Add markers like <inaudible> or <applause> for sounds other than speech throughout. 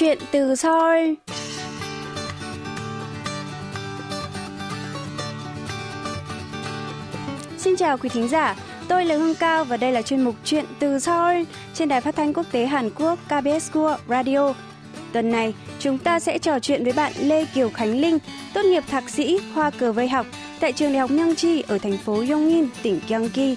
chuyện từ Seoul. Xin chào quý thính giả, tôi là Hương Cao và đây là chuyên mục Chuyện từ Seoul trên đài phát thanh quốc tế Hàn Quốc KBS World Radio. Tuần này, chúng ta sẽ trò chuyện với bạn Lê Kiều Khánh Linh, tốt nghiệp thạc sĩ khoa cờ vây học tại trường Đại học Myongji ở thành phố Yongin, tỉnh Gyeonggi.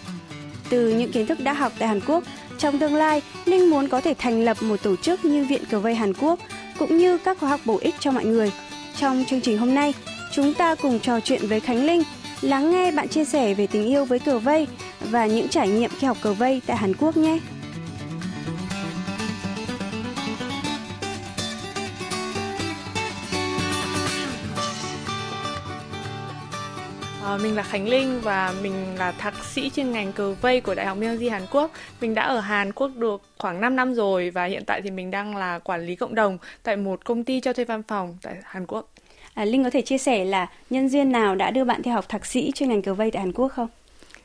Từ những kiến thức đã học tại Hàn Quốc, trong tương lai, Linh muốn có thể thành lập một tổ chức như Viện Cờ vây Hàn Quốc, cũng như các khóa học bổ ích cho mọi người. Trong chương trình hôm nay, chúng ta cùng trò chuyện với Khánh Linh, lắng nghe bạn chia sẻ về tình yêu với cờ vây và những trải nghiệm khi học cờ vây tại Hàn Quốc nhé. Mình là Khánh Linh và mình là thạc sĩ chuyên ngành cờ vây của Đại học Myongji Hàn Quốc. Mình đã ở Hàn Quốc được khoảng 5 năm rồi và hiện tại thì mình đang là quản lý cộng đồng tại một công ty cho thuê văn phòng tại Hàn Quốc. À, Linh có thể chia sẻ là nhân duyên nào đã đưa bạn theo học thạc sĩ chuyên ngành cờ vây tại Hàn Quốc không?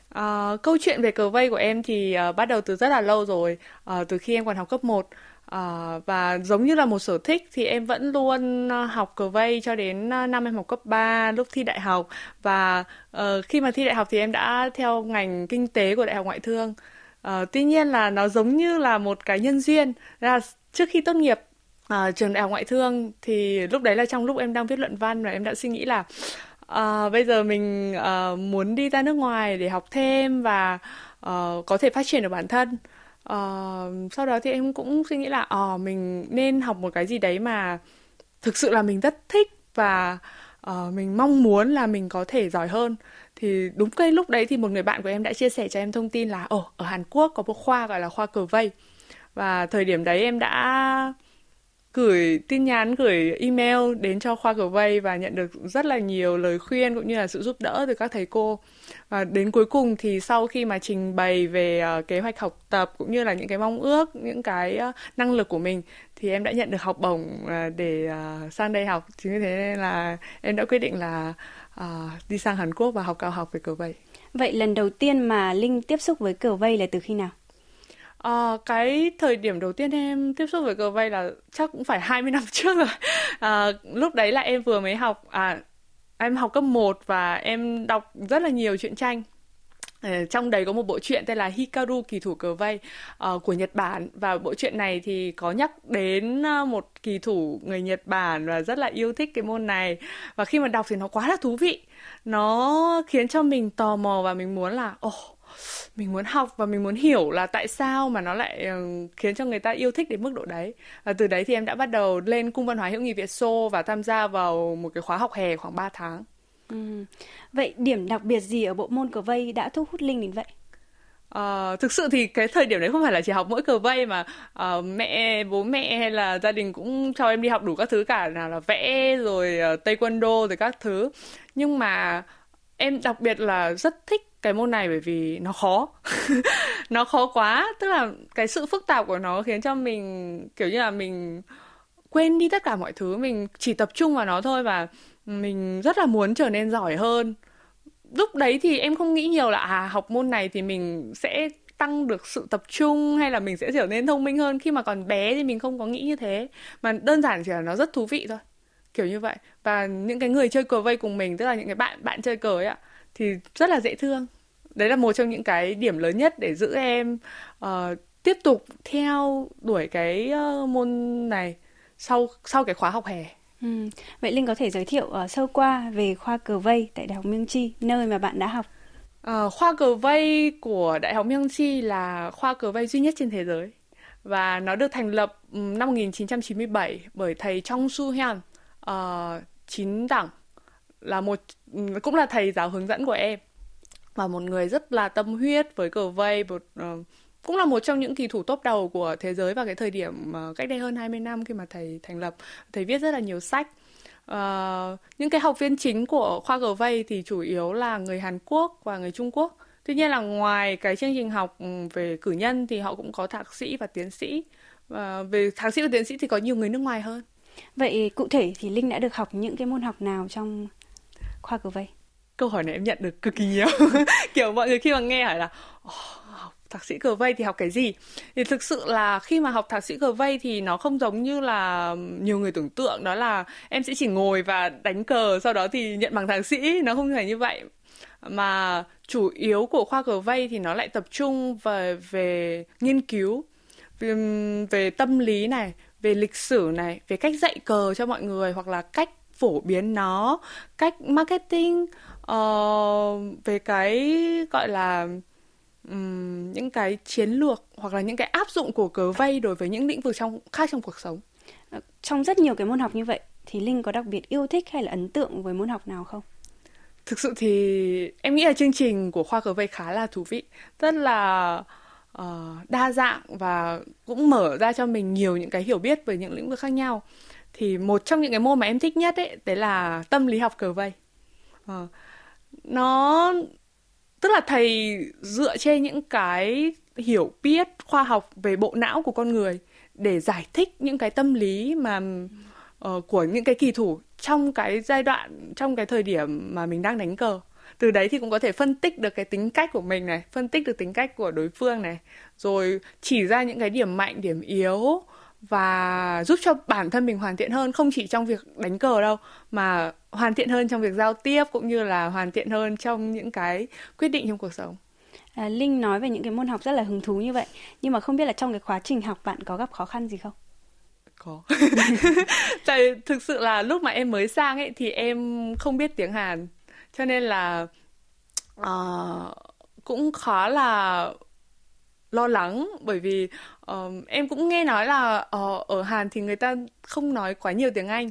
À, câu chuyện về cờ vây của em thì uh, bắt đầu từ rất là lâu rồi, uh, từ khi em còn học cấp 1. À, và giống như là một sở thích thì em vẫn luôn ờ, học cờ vây cho đến ờ, năm em học cấp 3 lúc thi đại học. Và uh, khi mà thi đại học thì em đã theo ngành kinh tế của đại học ngoại thương. Uh, tuy nhiên là nó giống như là một cái nhân duyên. Là trước khi tốt nghiệp uh, trường đại học ngoại thương thì lúc đấy là trong lúc em đang viết luận văn và em đã suy nghĩ là uh, bây giờ mình uh, muốn đi ra nước ngoài để học thêm và uh, có thể phát triển được bản thân uh, sau đó thì em cũng suy nghĩ là ờ uh, mình nên học một cái gì đấy mà thực sự là mình rất thích và uh, mình mong muốn là mình có thể giỏi hơn. Thì đúng cái lúc đấy thì một người bạn của em đã chia sẻ cho em thông tin là ồ ở Hàn Quốc có một khoa gọi là khoa cờ vây. Và thời điểm đấy em đã gửi tin nhắn, gửi email đến cho khoa cờ vây và nhận được rất là nhiều lời khuyên cũng như là sự giúp đỡ từ các thầy cô. Và đến cuối cùng thì sau khi mà trình bày về à, kế hoạch học tập cũng như là những cái mong ước, những cái à, năng lực của mình thì em đã nhận được học bổng à, để sang đây học. Chính vì thế nên là em đã quyết định là đi sang Hàn Quốc và học cao học về cờ vây. Vậy lần đầu tiên mà Linh tiếp xúc với cờ vây là từ khi nào? À, cái thời điểm đầu tiên em tiếp xúc với cờ vây là chắc cũng phải 20 năm <laughs> trước rồi. À, lúc đấy là em vừa mới học à em học cấp 1 và em đọc rất là nhiều truyện tranh. Ờ, trong đấy có một bộ truyện tên là Hikaru kỳ thủ cờ vây uh, của Nhật Bản. Và bộ truyện này thì có nhắc đến một kỳ thủ người Nhật Bản và rất là yêu thích cái môn này. Và khi mà đọc thì nó quá là thú vị. Nó khiến cho mình tò mò và mình muốn là ồ oh, mình muốn học và mình muốn hiểu là tại sao mà nó lại khiến cho người ta yêu thích đến mức độ đấy. Và từ đấy thì em đã bắt đầu lên cung văn hóa hữu nghị Việt Xô và tham gia vào một cái khóa học hè khoảng 3 tháng. Ừ. vậy điểm đặc biệt gì ở bộ môn cờ vây đã thu hút linh đến vậy? Uh, thực sự thì cái thời điểm đấy không phải là chỉ học mỗi cờ vây mà uh, mẹ bố mẹ hay là gia đình cũng cho em đi học đủ các thứ cả nào là vẽ rồi uh, taekwondo rồi các thứ. Nhưng mà em đặc biệt là rất thích cái môn này bởi vì nó khó. <laughs> Nó khó quá, tức là cái sự phức tạp của nó khiến cho mình, kiểu như là, mình quên đi tất cả mọi thứ. Mình chỉ tập trung vào nó thôi và mình rất là muốn trở nên giỏi hơn. Lúc đấy thì em không nghĩ nhiều là à học môn này thì mình sẽ tăng được sự tập trung hay là mình sẽ trở nên thông minh hơn. Khi mà còn bé thì mình không có nghĩ như thế. Mà đơn giản chỉ là nó rất thú vị thôi. Kiểu như vậy. Và những cái người chơi cờ vây cùng mình, tức là những cái bạn bạn chơi cờ ấy ạ thì rất là dễ thương đấy là một trong những cái điểm lớn nhất để giữ em uh, tiếp tục theo đuổi cái uh, môn này sau sau cái khóa học hè Ừ. Vậy Linh có thể giới thiệu uh, sâu qua về khoa cờ vây tại Đại học Myongji, nơi mà bạn đã học. Uh, khoa cờ vây của Đại học Myongji là khoa cờ vây duy nhất trên thế giới và nó được thành lập năm 1997 bởi thầy Trong Su Hyun, uh, chín đẳng là một cũng là thầy giáo hướng dẫn của em. Và một người rất là tâm huyết với cờ vây một uh, cũng là một trong những kỳ thủ top đầu của thế giới vào cái thời điểm uh, cách đây hơn 20 năm khi mà thầy thành lập. Thầy viết rất là nhiều sách. Uh, những cái học viên chính của khoa cờ vây thì chủ yếu là người Hàn Quốc và người Trung Quốc. Tuy nhiên là ngoài cái chương trình học về cử nhân thì họ cũng có thạc sĩ và tiến sĩ. Và về thạc sĩ và tiến sĩ thì có nhiều người nước ngoài hơn. Vậy cụ thể thì linh đã được học những cái môn học nào trong khoa cử vây. Câu hỏi này em nhận được cực kỳ nhiều. <laughs> Kiểu mọi người khi mà nghe hỏi là oh, thạc sĩ cờ vây thì học cái gì? Thì thực sự là khi mà học thạc sĩ cờ vây thì nó không giống như là nhiều người tưởng tượng. Đó là em sẽ chỉ ngồi và đánh cờ sau đó thì nhận bằng thạc sĩ. Nó không phải như vậy. Mà chủ yếu của khoa cờ vây thì nó lại tập trung về về nghiên cứu về, về tâm lý này về lịch sử này về cách dạy cờ cho mọi người hoặc là cách phổ biến nó. Cách marketing uh, về cái gọi là um, những cái chiến lược hoặc là những cái áp dụng của cờ vây đối với những lĩnh vực trong khác trong cuộc sống. Ờ, trong rất nhiều cái môn học như vậy thì linh có đặc biệt yêu thích hay là ấn tượng với môn học nào không? Thực sự thì em nghĩ là chương trình của khoa cờ vây khá là thú vị rất là uh, đa dạng và cũng mở ra cho mình nhiều những cái hiểu biết về những lĩnh vực khác nhau thì một trong những cái môn mà em thích nhất ấy đấy là tâm lý học cờ vây. À, nó tức là thầy dựa trên những cái hiểu biết khoa học về bộ não của con người để giải thích những cái tâm lý mà uh, của những cái kỳ thủ trong cái giai đoạn trong cái thời điểm mà mình đang đánh cờ. Từ đấy thì cũng có thể phân tích được cái tính cách của mình này phân tích được tính cách của đối phương này rồi chỉ ra những cái điểm mạnh điểm yếu và giúp cho bản thân mình hoàn thiện hơn không chỉ trong việc đánh cờ đâu mà hoàn thiện hơn trong việc giao tiếp cũng như là hoàn thiện hơn trong những cái quyết định trong cuộc sống. À, linh nói về những cái môn học rất là hứng thú như vậy nhưng mà không biết là trong cái quá trình học bạn có gặp khó khăn gì không? Có. <laughs> Tại thực sự là lúc mà em mới sang ấy thì em không biết tiếng hàn cho nên là uh, cũng khá là lo lắng bởi vì uh, em cũng nghe nói là uh, ở Hàn thì người ta không nói quá nhiều tiếng Anh.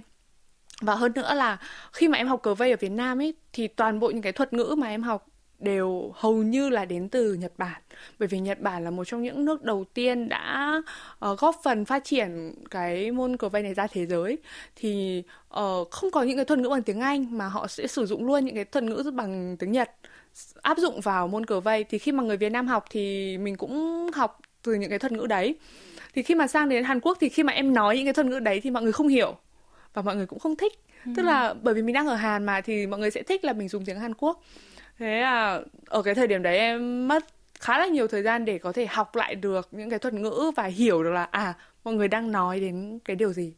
Và hơn nữa là khi mà em học cờ vây ở Việt Nam ấy thì toàn bộ những cái thuật ngữ mà em học đều hầu như là đến từ Nhật Bản. Bởi vì Nhật Bản là một trong những nước đầu tiên đã uh, góp phần phát triển cái môn cờ vây này ra thế giới. Thì uh, không có những cái thuật ngữ bằng tiếng Anh mà họ sẽ sử dụng luôn những cái thuật ngữ bằng tiếng Nhật áp dụng vào môn cờ vây thì khi mà người Việt Nam học thì mình cũng học từ những cái thuật ngữ đấy. Thì khi mà sang đến Hàn Quốc thì khi mà em nói những cái thuật ngữ đấy thì mọi người không hiểu và mọi người cũng không thích. Ừ. tức là bởi vì mình đang ở Hàn mà thì mọi người sẽ thích là mình dùng tiếng Hàn Quốc thế là ở cái thời điểm đấy em mất khá là nhiều thời gian để có thể học lại được những cái thuật ngữ và hiểu được là à mọi người đang nói đến cái điều gì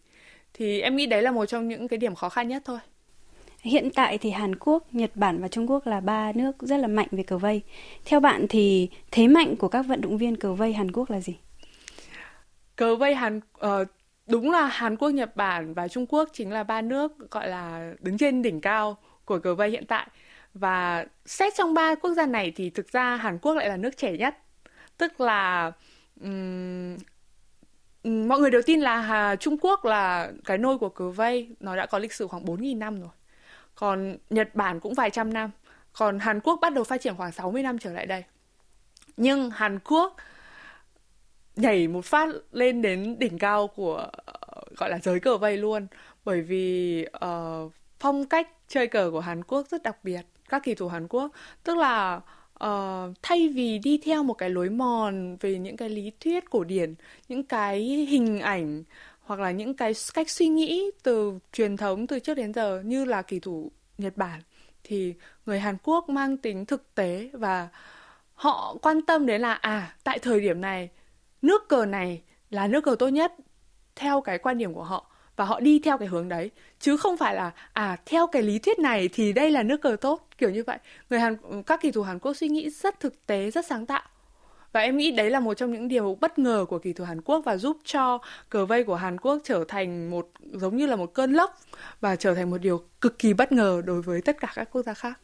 thì em nghĩ đấy là một trong những cái điểm khó khăn nhất thôi Hiện tại thì Hàn Quốc, Nhật Bản và Trung Quốc là ba nước rất là mạnh về cờ vây. Theo bạn thì thế mạnh của các vận động viên cờ vây Hàn Quốc là gì? Cờ vây Hàn uh, đúng là Hàn Quốc, Nhật Bản và Trung Quốc chính là ba nước gọi là đứng trên đỉnh cao của cờ vây hiện tại. Và xét trong ba quốc gia này thì thực ra Hàn Quốc lại là nước trẻ nhất. Tức là um, mọi người đều tin là Hà, Trung Quốc là cái nôi của cờ vây, nó đã có lịch sử khoảng 4.000 năm rồi. Còn Nhật Bản cũng vài trăm năm. Còn Hàn Quốc bắt đầu phát triển khoảng 60 năm trở lại đây. Nhưng Hàn Quốc nhảy một phát lên đến đỉnh cao của gọi là giới cờ vây luôn. Bởi vì uh, phong cách chơi cờ của Hàn Quốc rất đặc biệt các kỳ thủ Hàn Quốc. Tức là uh, thay vì đi theo một cái lối mòn về những cái lý thuyết cổ điển những cái hình ảnh hoặc là những cái cách suy nghĩ từ truyền thống từ trước đến giờ như là kỳ thủ Nhật Bản thì người Hàn Quốc mang tính thực tế và họ quan tâm đến là à tại thời điểm này nước cờ này là nước cờ tốt nhất theo cái quan điểm của họ và họ đi theo cái hướng đấy chứ không phải là à theo cái lý thuyết này thì đây là nước cờ tốt kiểu như vậy người Hàn các kỳ thủ Hàn Quốc suy nghĩ rất thực tế rất sáng tạo và em nghĩ đấy là một trong những điều bất ngờ của kỳ thủ Hàn Quốc và giúp cho cờ vây của Hàn Quốc trở thành một giống như là một cơn lốc và trở thành một điều cực kỳ bất ngờ đối với tất cả các quốc gia khác.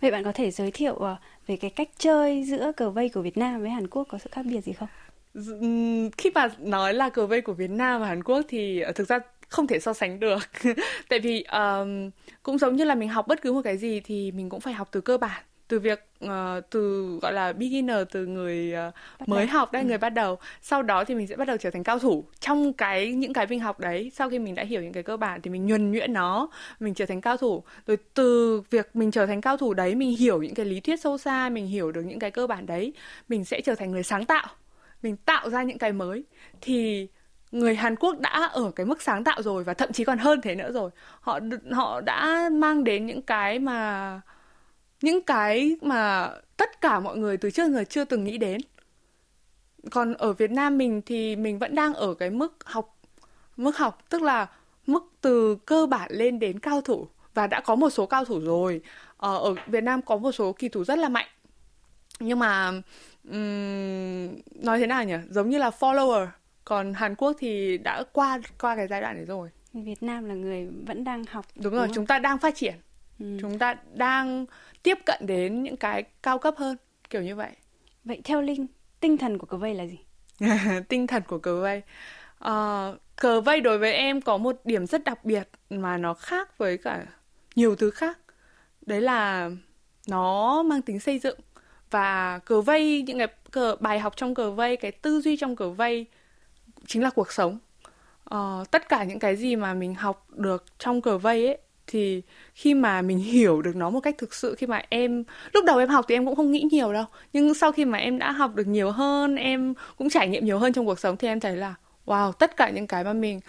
Vậy bạn có thể giới thiệu ờ, về cái cách chơi giữa cờ vây của Việt Nam với Hàn Quốc có sự khác biệt gì không? Khi mà nói là cờ vây của Việt Nam và Hàn Quốc thì ờ, thực ra không thể so sánh được. <laughs> Tại vì um, cũng giống như là mình học bất cứ một cái gì thì mình cũng phải học từ cơ bản từ việc uh, từ gọi là beginner từ người uh, mới đầu. học đấy ừ. người bắt đầu. Sau đó thì mình sẽ bắt đầu trở thành cao thủ trong cái những cái mình học đấy. Sau khi mình đã hiểu những cái cơ bản thì mình nhuần nhuyễn nó mình trở thành cao thủ. Rồi từ việc mình trở thành cao thủ đấy mình hiểu những cái lý thuyết sâu xa mình hiểu được những cái cơ bản đấy mình sẽ trở thành người sáng tạo. Mình tạo ra những cái mới. Thì người Hàn Quốc đã ở cái mức sáng tạo rồi và thậm chí còn hơn thế nữa rồi. Họ họ đã mang đến những cái mà những cái mà tất cả mọi người từ trước giờ chưa từng nghĩ đến. Còn ở Việt Nam mình thì mình vẫn đang ở cái mức học mức học tức là mức từ cơ bản lên đến cao thủ và đã có một số cao thủ rồi. Ờ, ở Việt Nam có một số kỳ thủ rất là mạnh. Nhưng mà um, nói thế nào nhỉ? Giống như là follower còn Hàn Quốc thì đã qua qua cái giai đoạn đấy rồi. Việt Nam là người vẫn đang học đúng, đúng rồi không? chúng ta đang phát triển. Ừ. chúng ta đang tiếp cận đến những cái cao cấp hơn kiểu như vậy. Vậy theo linh tinh thần của cờ vây là gì? <laughs> Tinh thần của cờ vây. Uh, cờ vây đối với em có một điểm rất đặc biệt mà nó khác với cả nhiều thứ khác. Đấy là nó mang tính xây dựng. Và cờ vây những cái cờ bài học trong cờ vây cái tư duy trong cờ vây chính là cuộc sống. Uh, tất cả những cái gì mà mình học được trong cờ vây ấy thì khi mà mình <laughs> hiểu được nó một cách thực sự khi mà em lúc đầu em học thì em cũng không nghĩ nhiều đâu nhưng sau khi mà em đã học được nhiều hơn em cũng trải nghiệm nhiều hơn trong cuộc sống thì em thấy là wow tất cả những cái mà mình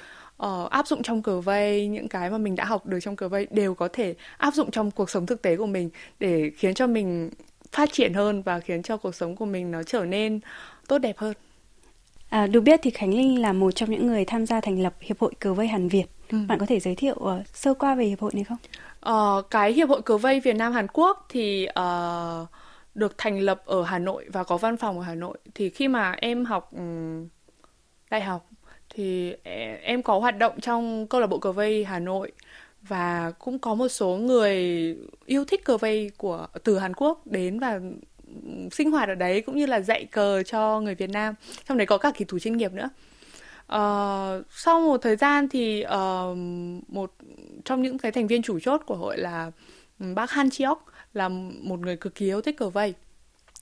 uh, áp dụng trong cờ vây những cái mà mình đã học được trong cờ vây đều có thể áp dụng trong cuộc sống thực tế của mình để khiến cho mình phát triển hơn và khiến cho cuộc sống của mình nó trở nên tốt đẹp hơn. À, được biết thì Khánh Linh là một trong những người tham gia thành lập Hiệp hội Cờ vây Hàn Việt. Ừ. Bạn có thể giới thiệu uh, sơ qua về hiệp hội này không? Ờ, cái Hiệp hội Cờ vây Việt Nam Hàn Quốc thì uh, được thành lập ở Hà Nội và có văn phòng ở Hà Nội. Thì khi mà em học um, đại học thì em có hoạt động trong câu lạc bộ cờ vây Hà Nội và cũng có một số người yêu thích cờ vây của từ Hàn Quốc đến và sinh hoạt ở đấy cũng như là dạy cờ cho người Việt Nam trong đấy có cả kỳ thủ chuyên nghiệp nữa. Uh, sau một thời gian thì uh, một trong những cái thành viên chủ chốt của hội là ừ, bác Han Chiok là một người cực kỳ yêu thích cờ vây.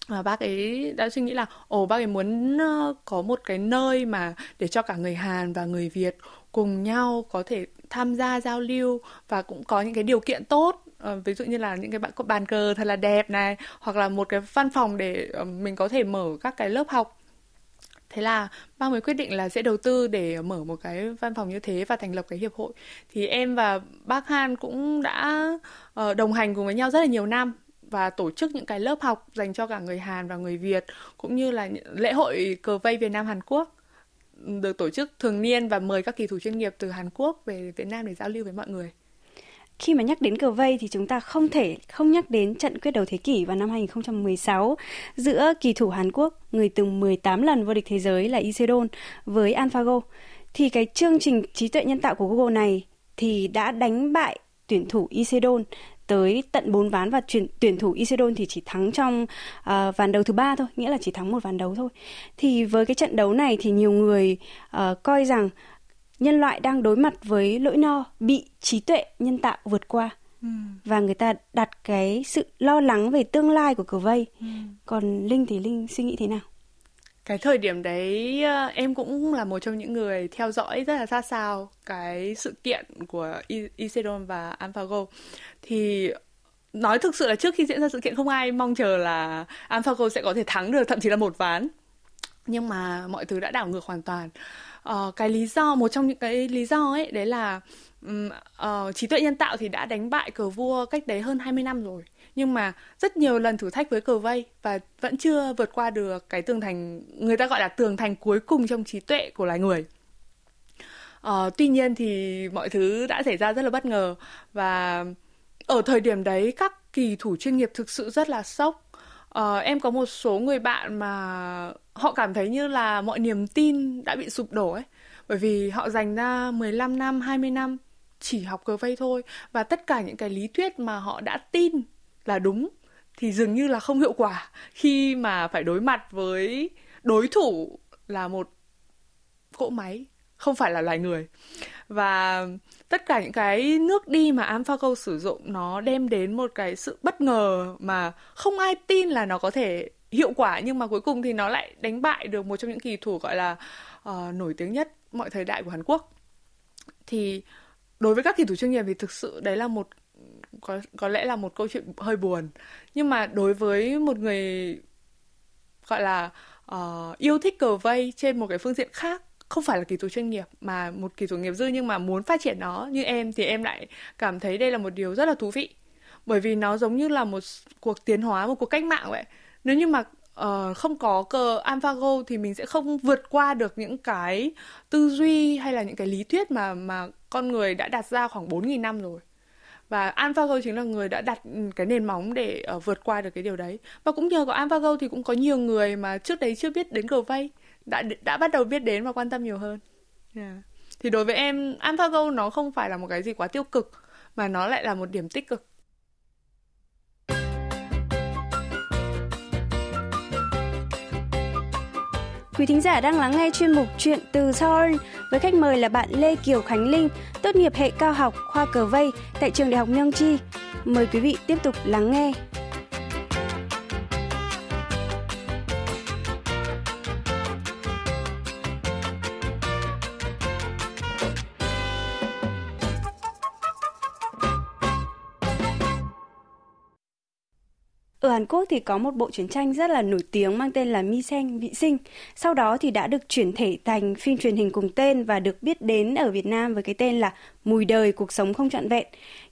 Và bác ấy đã suy nghĩ là ồ bác ấy muốn ờ, có một cái nơi mà để cho cả người Hàn và người Việt cùng nhau có thể tham gia giao lưu và cũng có những cái điều kiện tốt uh, ví dụ như là những cái bạn bàn cờ thật là đẹp này hoặc là một cái văn phòng để uh, mình có thể mở các cái lớp học. Thế là ba mới quyết định là sẽ đầu tư để mở một cái văn phòng như thế và thành lập cái hiệp hội. Thì em và bác Han cũng đã uh, đồng hành cùng với nhau rất là nhiều năm và tổ chức những cái lớp học dành cho cả người Hàn và người Việt cũng như là lễ hội cờ vây Việt Nam Hàn Quốc. Được tổ chức thường niên và mời các kỳ thủ chuyên nghiệp từ Hàn Quốc về Việt Nam để giao lưu với mọi người. Khi mà nhắc đến cờ vây thì chúng ta không thể không nhắc đến trận quyết đầu thế kỷ vào năm 2016 giữa kỳ thủ Hàn Quốc, người từng 18 lần vô địch thế giới là Isedon với AlphaGo. Thì cái chương trình trí tuệ nhân tạo của Google này thì đã đánh bại tuyển thủ Isedon tới tận 4 ván và chuyển, tuyển thủ Isedon thì chỉ thắng trong uh, ván đấu thứ ba thôi, nghĩa là chỉ thắng một ván đấu thôi. Thì với cái trận đấu này thì nhiều người uh, coi rằng nhân loại đang đối mặt với lỗi no bị trí tuệ nhân tạo vượt qua. Ừ. và người ta đặt cái sự lo lắng về tương lai của cờ vây. Ừ. Còn Linh thì Linh suy nghĩ thế nào? cái thời điểm đấy ờ, em cũng là một trong những người theo dõi rất là sát sao cái sự kiện của Isedon và AlphaGo thì nói thực sự là trước khi diễn ra sự kiện không ai mong chờ là AlphaGo sẽ có thể thắng được thậm chí là một ván nhưng mà mọi thứ đã đảo ngược hoàn toàn uh, cái lý do một trong những cái lý do ấy đấy là um, uh, trí tuệ nhân tạo thì đã đánh bại cờ vua cách đấy hơn 20 năm rồi. Nhưng mà rất nhiều lần thử thách với cờ vây và vẫn chưa vượt qua được cái tường thành người ta gọi là tường thành cuối cùng trong trí tuệ của loài người. Uh, tuy nhiên thì mọi thứ đã xảy ra rất là bất ngờ và ở thời điểm đấy các kỳ thủ chuyên nghiệp thực sự rất là sốc. Uh, em có một số người bạn mà họ cảm thấy như là mọi niềm tin đã bị sụp đổ ấy. Bởi vì họ dành ra 15 năm, 20 năm chỉ học cờ vây thôi. Và tất cả những cái lý thuyết mà họ đã tin là đúng thì dường như là không hiệu quả. Khi mà phải đối mặt với đối thủ là một cỗ máy không phải là loài người. Và tất cả những cái nước đi mà AlphaGo sử dụng nó đem đến một cái sự bất ngờ mà không ai tin là nó có thể hiệu quả nhưng mà cuối cùng thì nó lại đánh bại được một trong những kỳ thủ gọi là uh, nổi tiếng nhất mọi thời đại của Hàn Quốc. Thì đối với các kỳ thủ chuyên nghiệp thì thực sự đấy là một có có lẽ là một câu chuyện hơi buồn. Nhưng mà đối với một người gọi là uh, yêu thích cờ vây trên một cái phương diện khác không phải là kỳ thủ chuyên nghiệp mà một kỳ thủ nghiệp dư nhưng mà muốn phát triển nó như em thì em lại cảm thấy đây là một điều rất là thú vị. Bởi vì nó giống như là một cuộc tiến hóa một cuộc cách mạng vậy. Nếu như mà uh, không có cờ AlphaGo thì mình sẽ không vượt qua được những cái tư duy hay là những cái lý thuyết mà mà con người đã đặt ra khoảng 4.000 năm rồi. Và AlphaGo chính là người đã đặt cái nền móng để uh, vượt qua được cái điều đấy. Và cũng nhờ có AlphaGo thì cũng có nhiều người mà trước đấy chưa biết đến cờ vây đã đã bắt đầu biết đến và quan tâm nhiều hơn yeah. thì đối với em AlphaGo nó không phải là một cái gì quá tiêu cực mà nó lại là một điểm tích cực Quý thính giả đang lắng nghe chuyên mục Chuyện từ Seoul với khách mời là bạn Lê Kiều Khánh Linh, tốt nghiệp hệ cao học khoa cờ vây tại trường Đại học Myung Chi. Mời quý vị tiếp tục lắng nghe. Ở Hàn Quốc thì có một bộ truyện tranh rất là nổi tiếng mang tên là Mi Sen Vị Sinh. Sau đó thì đã được chuyển thể thành phim truyền hình cùng tên và được biết đến ở Việt Nam với cái tên là Mùi đời, cuộc sống không trọn vẹn.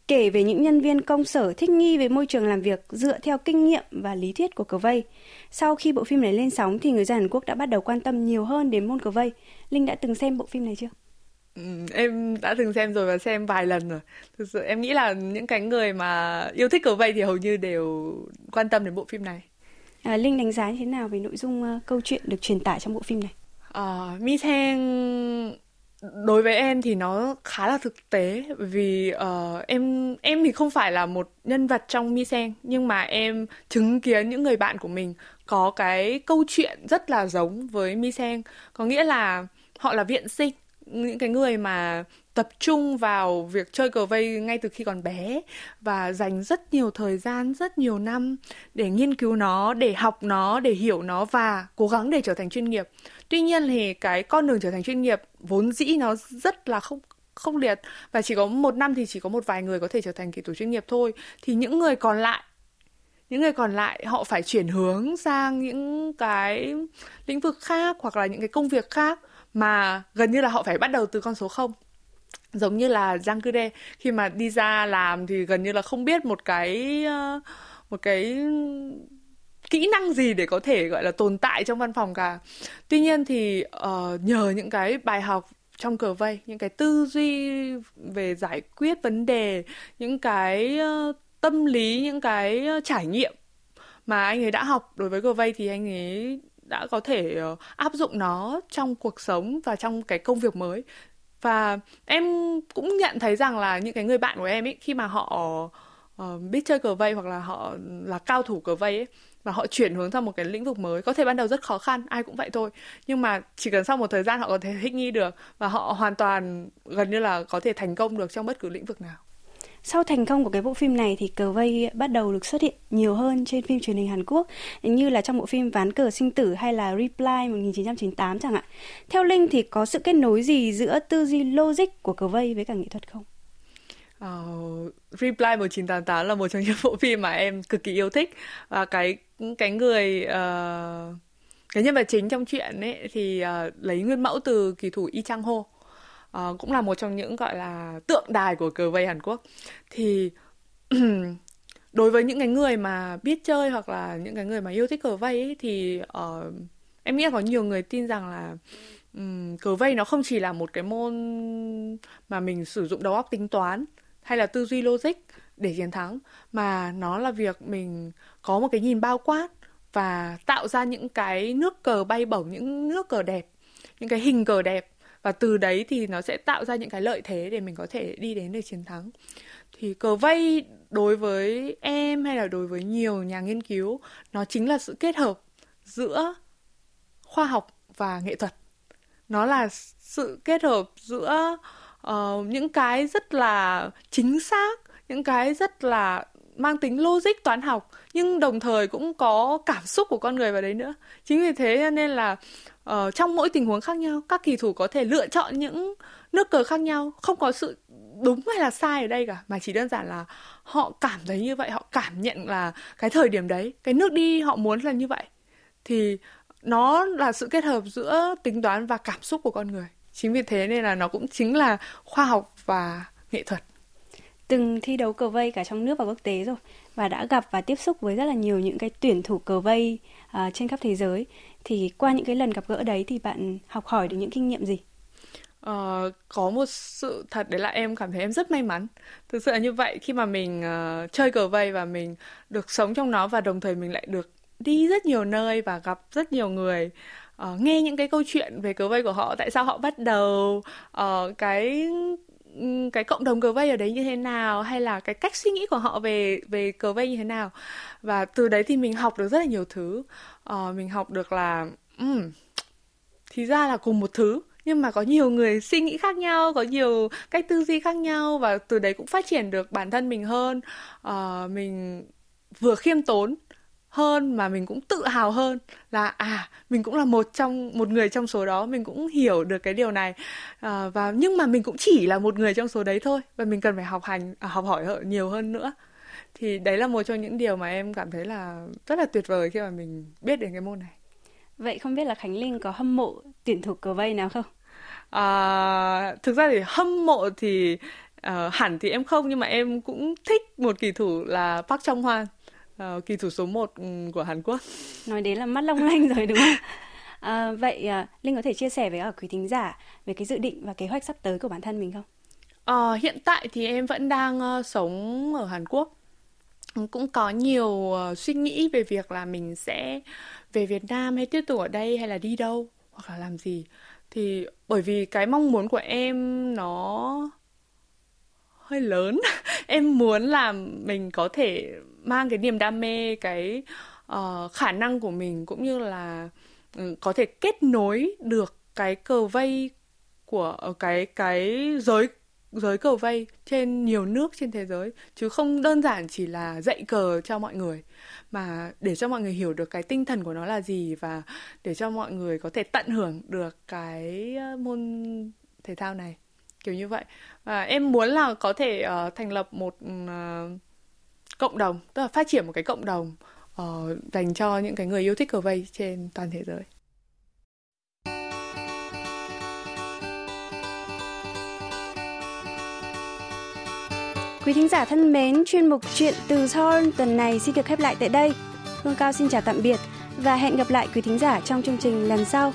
Kể về những nhân viên công sở thích nghi với môi trường làm việc dựa theo kinh nghiệm và lý thuyết của cờ vây. Sau khi bộ phim này lên sóng thì người dân Hàn Quốc đã bắt đầu quan tâm nhiều hơn đến môn cờ vây. Linh đã từng xem bộ phim này chưa? Em đã từng xem rồi và xem vài lần rồi. Thực sự em nghĩ là những cái người mà yêu thích cờ vây thì hầu như đều quan tâm đến bộ phim này. À, linh đánh giá như thế nào về nội dung uh, câu chuyện được truyền tải trong bộ phim này? Uh, mi Thang đối với em thì nó khá là thực tế vì uh, em em thì không phải là một nhân vật trong mi sen nhưng mà em chứng kiến những người bạn của mình có cái câu chuyện rất là giống với mi sen có nghĩa là họ là viện sinh những cái người mà tập trung vào việc chơi cờ vây ngay từ khi còn bé và dành rất nhiều thời gian, rất nhiều năm để nghiên cứu nó, để học nó, để hiểu nó và cố gắng để trở thành chuyên nghiệp. Tuy nhiên thì cái con đường trở thành chuyên nghiệp vốn dĩ nó rất là không không liệt và chỉ có một năm thì chỉ có một vài người có thể trở thành kỳ thủ chuyên nghiệp thôi thì những người còn lại những người còn lại họ phải chuyển hướng sang những cái lĩnh vực khác hoặc là những cái công việc khác mà gần như là họ phải bắt đầu từ con số không. Giống như là Giang Cư khi mà đi ra làm thì gần như là không biết một cái ờ, một cái kỹ năng gì để có thể gọi là tồn tại trong văn phòng cả. Tuy nhiên thì uh, nhờ những cái bài học trong cờ vây những cái tư duy về giải quyết vấn đề những cái uh, tâm lý những cái uh, trải nghiệm mà anh ấy đã học đối với cờ vây thì anh ấy đã có thể ờ, áp dụng nó trong cuộc sống và trong cái công việc mới. Và em cũng nhận thấy rằng là những cái người bạn của em ấy khi mà họ uh, biết chơi cờ vây hoặc là họ là cao thủ cờ vây ấy và họ chuyển hướng sang một cái lĩnh vực mới có thể ban đầu rất khó khăn ai cũng vậy thôi. Nhưng mà chỉ cần sau một thời gian họ có thể thích nghi được và họ hoàn toàn gần như là có thể thành công được trong bất cứ lĩnh vực nào sau thành công của cái bộ phim này thì cờ vây bắt đầu được xuất hiện nhiều hơn trên phim truyền hình Hàn Quốc như là trong bộ phim Ván cờ sinh tử hay là Reply 1998 chẳng hạn. Theo Linh thì có sự kết nối gì giữa tư duy logic của cờ vây với cả nghệ thuật không? Uh, Reply 1988 là một trong những <laughs> bộ phim mà em cực kỳ yêu thích và cái cái người uh, cái nhân vật chính trong chuyện ấy thì uh, lấy nguyên mẫu từ kỳ thủ Y Chang Ho uh, cũng là một trong những gọi là tượng đài của cờ vây Hàn Quốc. Thì <clears throat> đối với những cái người mà biết chơi hoặc là những cái người mà yêu thích cờ vây ấy, thì uh, em nghĩ là có nhiều người tin rằng là um, cờ vây nó không chỉ là một cái môn mà mình sử dụng đầu óc tính toán hay là tư duy logic để chiến thắng mà nó là việc mình có một cái nhìn bao quát và tạo ra những cái nước cờ bay bổng những nước cờ đẹp những cái hình cờ đẹp và từ đấy thì nó sẽ tạo ra những cái lợi thế để mình có thể đi đến được chiến thắng. Thì cờ vây đối với em hay là đối với nhiều nhà nghiên cứu nó chính là sự kết hợp giữa khoa học và nghệ thuật. Nó là sự kết hợp giữa uh, những cái rất là chính xác những cái rất là mang tính logic toán học nhưng đồng thời cũng có cảm xúc của con người vào đấy nữa. Chính vì thế nên là uh, trong mỗi tình huống khác nhau các kỳ thủ có thể lựa chọn những nước cờ khác nhau không có sự đúng hay là sai ở đây cả mà chỉ đơn giản là họ cảm thấy như vậy họ cảm nhận là cái thời điểm đấy cái nước đi họ muốn là như vậy. Thì nó là sự kết hợp giữa tính toán và cảm xúc của con người. Chính vì thế nên là nó cũng chính là khoa học và nghệ thuật từng thi đấu cờ vây cả trong nước và quốc tế rồi và đã gặp và tiếp xúc với rất là nhiều những cái tuyển thủ cờ vây uh, trên khắp thế giới thì qua những cái lần gặp gỡ đấy thì bạn học hỏi được những kinh nghiệm gì? Uh, có một sự thật đấy là em cảm thấy em rất may mắn thực sự là như vậy khi mà mình uh, chơi cờ vây và mình được sống trong nó và đồng thời mình lại được đi rất nhiều nơi và gặp rất nhiều người uh, nghe những cái câu chuyện về cờ vây của họ tại sao họ bắt đầu uh, cái cái cộng đồng cờ vây ở đấy như thế nào hay là cái cách suy nghĩ của họ về về cờ vây như thế nào? Và từ đấy thì mình học được rất là nhiều thứ. Uh, mình học được là um, thì ra là cùng một thứ nhưng mà có nhiều người suy nghĩ khác nhau có nhiều cách tư duy khác nhau và từ đấy cũng phát triển được bản thân mình hơn. Uh, mình vừa khiêm tốn hơn mà mình cũng tự hào hơn là à mình cũng là một trong một người trong số đó mình cũng hiểu được cái điều này. À, và nhưng mà mình cũng chỉ là một người trong số đấy thôi và mình cần phải học hành à, học hỏi nhiều hơn nữa. Thì đấy là một trong những điều mà em cảm thấy là rất là tuyệt vời khi mà mình biết đến cái môn này. Vậy không biết là khánh linh có hâm mộ tuyển thủ cờ vây nào không? À, thực ra thì hâm mộ thì uh, hẳn thì em không nhưng mà em cũng thích một kỳ thủ là Park Trong Hwan uh, kỳ thủ số 1 ừ, của Hàn Quốc. Nói đến là mắt long lanh <laughs> rồi đúng không? À, vậy uh, Linh có thể chia sẻ với ở quý thính giả về cái dự định và kế hoạch sắp tới của bản thân mình không? Uh, hiện tại thì em vẫn đang uh, sống ở Hàn Quốc cũng có nhiều uh, suy nghĩ về việc là mình sẽ về Việt Nam hay tiếp tục ở đây hay là đi đâu hoặc là làm gì thì bởi vì cái mong muốn của em nó hơi lớn. <laughs> Em muốn là mình có thể mang cái niềm đam mê cái uh, khả năng của mình cũng như là um, có thể kết nối được cái cờ vây của ờ, cái cái giới giới cờ vây trên nhiều nước trên thế giới. Chứ không đơn giản chỉ là dạy cờ cho mọi người mà để cho mọi người hiểu được cái tinh thần của nó là gì và để cho mọi người có thể tận hưởng được cái ờ, môn thể thao này kiểu như vậy và em muốn là có thể uh, thành lập một uh, cộng đồng tức là phát triển một cái cộng đồng uh, dành cho những cái người yêu thích cờ vây trên toàn thế giới Quý thính giả thân mến, chuyên mục Chuyện từ Seoul tuần này xin được khép lại tại đây. Hương Cao xin chào tạm biệt và hẹn gặp lại quý thính giả trong chương trình lần sau.